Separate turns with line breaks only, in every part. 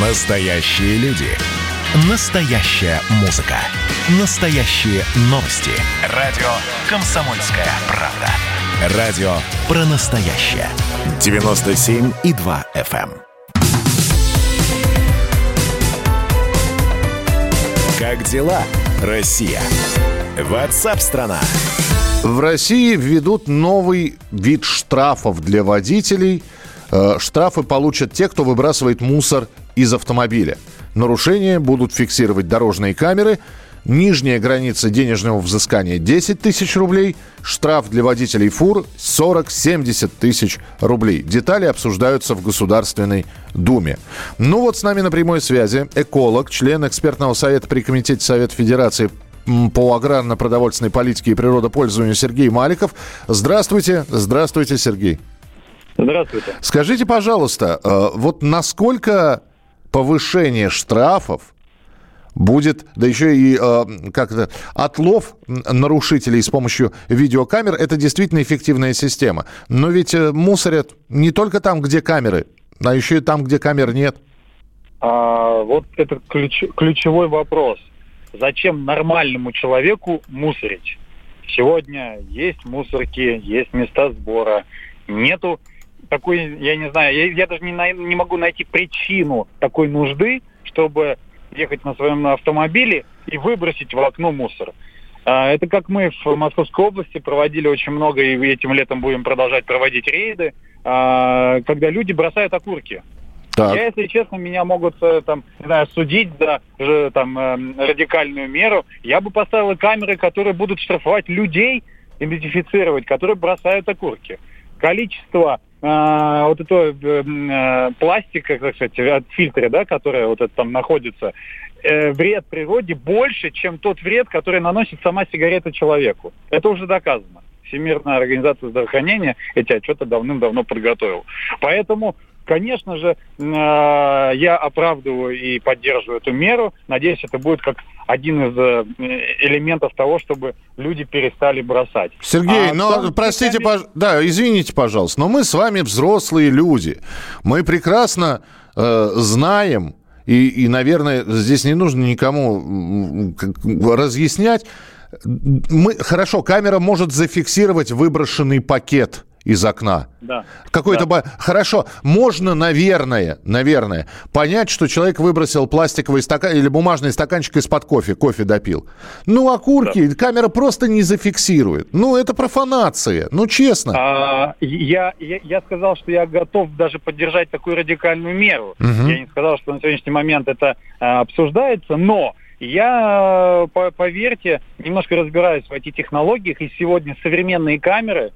Настоящие люди. Настоящая музыка. Настоящие новости. Радио «Комсомольская правда». Радио про настоящее. 97,2 FM. эм. Как дела, Россия? Ватсап-страна!
В России введут новый вид штрафов для водителей. Э, Штрафы получат те, кто выбрасывает мусор из автомобиля. Нарушения будут фиксировать дорожные камеры. Нижняя граница денежного взыскания 10 тысяч рублей. Штраф для водителей фур 40-70 тысяч рублей. Детали обсуждаются в Государственной Думе. Ну вот с нами на прямой связи эколог, член экспертного совета при Комитете Совета Федерации по аграрно-продовольственной политике и природопользованию Сергей Маликов. Здравствуйте. Здравствуйте, Сергей.
Здравствуйте.
Скажите, пожалуйста, э, вот насколько повышение штрафов будет, да еще и э, как это, отлов нарушителей с помощью видеокамер, это действительно эффективная система. Но ведь э, мусорят не только там, где камеры, а еще и там, где камер нет.
А, вот это ключ- ключевой вопрос. Зачем нормальному человеку мусорить? Сегодня есть мусорки, есть места сбора. Нету такой, я не знаю, я, я даже не, най- не могу найти причину такой нужды, чтобы ехать на своем автомобиле и выбросить в окно мусор. А, Это как мы в Московской области проводили очень много, и этим летом будем продолжать проводить рейды, а, когда люди бросают окурки.
Так.
Я, если честно, меня могут э, там, не знаю, судить за там, эм, радикальную меру. Я бы поставила камеры, которые будут штрафовать людей, идентифицировать, которые бросают окурки. Количество э, вот этого э, э, пластика, так сказать, от фильтра, да, который вот это там находится, э, вред природе больше, чем тот вред, который наносит сама сигарета человеку. Это уже доказано. Всемирная организация здравоохранения эти отчеты давным-давно подготовила. Поэтому, конечно же, э, я оправдываю и поддерживаю эту меру. Надеюсь, это будет как один из э, элементов того, чтобы люди перестали бросать.
Сергей,
А
но
там
простите,
специальный-
пож- да, извините, пожалуйста, но мы с вами взрослые люди. Мы прекрасно э, знаем, и, и, наверное, здесь не нужно никому разъяснять. Мы, хорошо, камера может зафиксировать выброшенный пакет из окна.
Да.
Какой-то
Да.
хорошо, можно, наверное, наверное, понять, что человек выбросил пластиковый стакан или бумажный стаканчик из-под кофе, кофе допил. Ну, окурки камера просто не зафиксирует. Ну, это профанация. Ну, честно.
А, я, я, я сказал, что я готов даже поддержать такую радикальную меру.
Мгм.
Я не сказал, что на сегодняшний момент это а, обсуждается, но я, по- поверьте, немножко разбираюсь в IT-технологиях, и сегодня современные камеры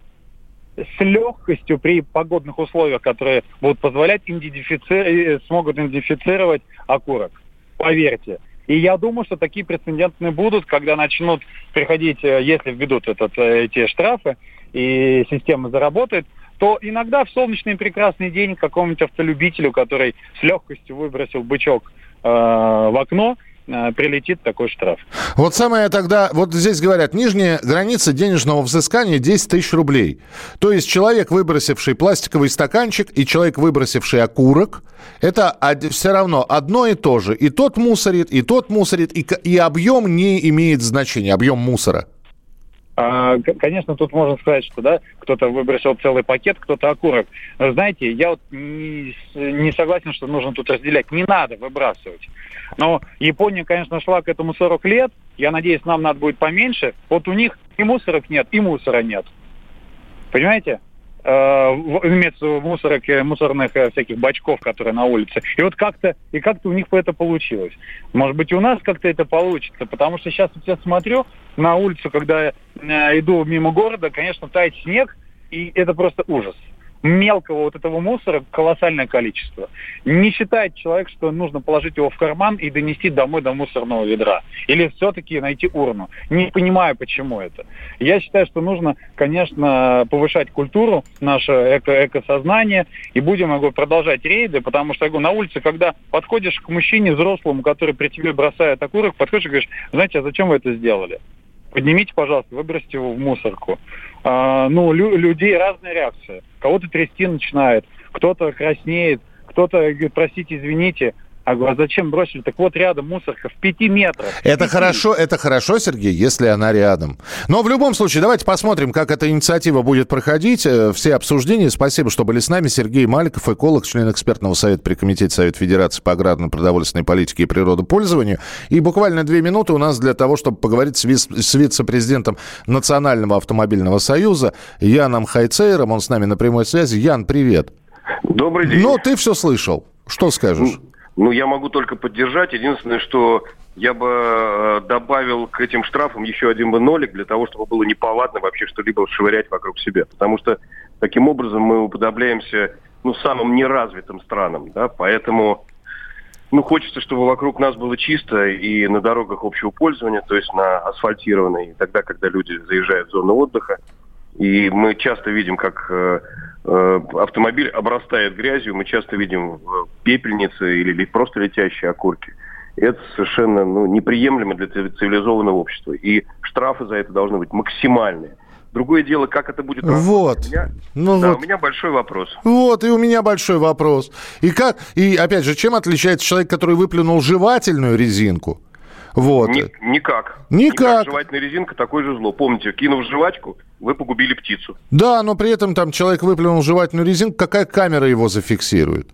с легкостью при погодных условиях, которые будут позволять идентифици- э, смогут идентифицировать окурок. Поверьте. И я думаю, что такие прецеденты будут, когда начнут приходить, э, если введут этот, э, эти штрафы, и система заработает, то иногда в солнечный прекрасный день какому-нибудь автолюбителю, который с легкостью выбросил бычок э, в окно, прилетит такой штраф.
Вот самое тогда, вот здесь говорят, нижняя граница денежного взыскания 10 тысяч рублей. То есть человек, выбросивший пластиковый стаканчик, и человек, выбросивший окурок, это все равно одно и то же. И тот мусорит, и тот мусорит, и, и объем не имеет значения, объем мусора.
А, Конечно, тут можно сказать, что да, кто-то выбросил целый пакет, кто-то окурок. Знаете, я вот не, не согласен, что нужно тут разделять. Не надо выбрасывать. Но Япония, конечно, шла к этому 40 лет. Я надеюсь, нам надо будет поменьше. Вот у них и мусорок нет, и мусора нет. Понимаете? Э, Имеется в мусорок, мусорных э, всяких бачков, которые на улице. И вот как-то, и как-то у них это получилось. Может быть, у нас как-то это получится, потому что сейчас вот я смотрю на улицу, когда э, иду мимо города, конечно, тает снег, и это просто ужас. Мелкого вот этого мусора колоссальное количество. Не считает человек, что нужно положить его в карман и донести домой до мусорного ведра. Или все-таки найти урну. Не понимаю, почему это. Я считаю, что нужно, конечно, повышать культуру, наше эко экосознание, и будем я говорю, продолжать рейды, потому что я говорю, на улице, когда подходишь к мужчине взрослому, который при тебе бросает окурок, подходишь и говоришь, знаете, а зачем вы это сделали? Поднимите, пожалуйста, выбросьте его в мусорку. А, ну, лю- людей разная реакция. Кого-то трясти начинает, кто-то краснеет, кто-то говорит, простите, извините. А говорю, а зачем бросили? Так вот рядом мусорка в пяти метрах.
Это хорошо, это хорошо, Сергей, если она рядом. Но в любом случае, давайте посмотрим, как эта инициатива будет проходить. Э, все обсуждения. Спасибо, что были с нами. Сергей Маликов, эколог, член экспертного совета при Комитете Совет Федерации по аграрно-продовольственной политике и природопользованию. И буквально две минуты у нас для того, чтобы поговорить с, вице- с вице-президентом Национального автомобильного союза Яном Хайцейром. Он с нами на прямой связи. Ян, привет.
Добрый день.
Ну, ты все слышал. Что скажешь?
Ну, я могу только поддержать. Единственное, что я бы э, добавил к этим штрафам еще один бы нолик для того, чтобы было неповадно вообще что-либо швырять вокруг себя. Потому что таким образом мы уподобляемся ну, самым неразвитым странам. Да? Поэтому ну, хочется, чтобы вокруг нас было чисто и на дорогах общего пользования, то есть на асфальтированной, тогда, когда люди заезжают в зону отдыха. И мы часто видим, как э, автомобиль обрастает грязью, мы часто видим э, пепельницы или просто летящие окурки. Это совершенно ну, неприемлемо для цивилизованного общества. И штрафы за это должны быть максимальные. Другое дело, как это будет
работать. Вот.
У меня,
ну
да,
вот.
у меня большой вопрос.
Вот, и у меня большой вопрос. И как, и опять же, чем отличается человек, который выплюнул жевательную резинку? Вот.
Ни- никак.
Никак.
Жевательная резинка такое же зло. Помните, кинув жвачку, вы погубили птицу.
Да, но при этом там человек выплюнул жевательную резинку, какая камера его зафиксирует?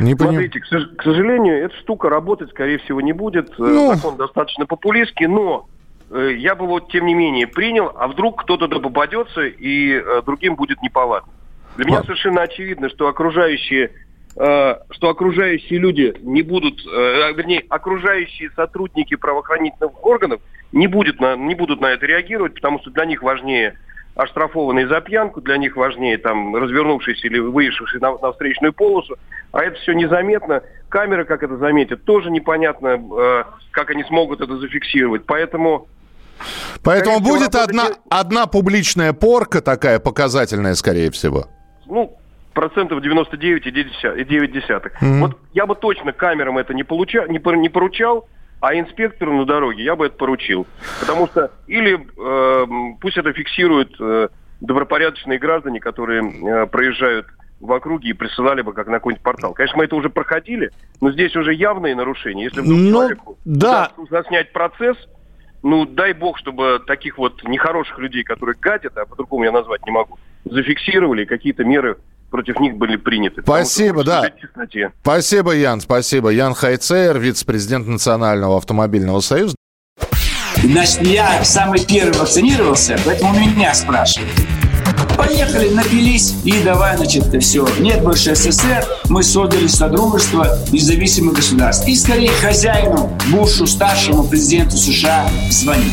Не поним-
Смотрите, к, сож- к сожалению, эта штука работать, скорее всего, не будет. Э,
Ну.
Закон достаточно популистский, но э, я бы вот, тем не менее, принял, а вдруг кто-то да попадется, и э, другим будет неповадно. Для меня
А.
совершенно очевидно, что окружающие что окружающие люди не будут, э, вернее, окружающие сотрудники правоохранительных органов не, будет на, не будут на это реагировать, потому что для них важнее оштрафованный за пьянку, для них важнее там развернувшийся или выехавший на, на встречную полосу, а это все незаметно. Камеры, как это заметят, тоже непонятно, э, как они смогут это зафиксировать. Поэтому
Поэтому будет
работать
одна, одна публичная порка такая показательная, скорее всего.
ну, процентов 99,9 десятых.
Мгм.
Вот я бы точно камерам это не, получа, не, не поручал, а инспектору на дороге я бы это поручил. Потому что или э, пусть это фиксируют э, добропорядочные граждане, которые э, проезжают в округе и присылали бы как на какой-нибудь портал. Конечно, мы это уже проходили, но здесь уже явные нарушения. Если вдруг
Ну,
человеку
да.
удастся заснять процесс, ну, дай бог, чтобы таких вот нехороших людей, которые гадят, а по-другому я назвать не могу, зафиксировали, какие-то меры против них были приняты.
Спасибо, да. Спасибо, Ян, спасибо. Ян Хайцер, вице-президент Национального автомобильного союза.
Значит, я самый первый вакцинировался, поэтому меня спрашивают. Поехали, напились и давай, значит, все. Нет больше СССР, мы создали Содружество независимых государств. И скорее хозяину, Бушу, старшему президенту США звонить.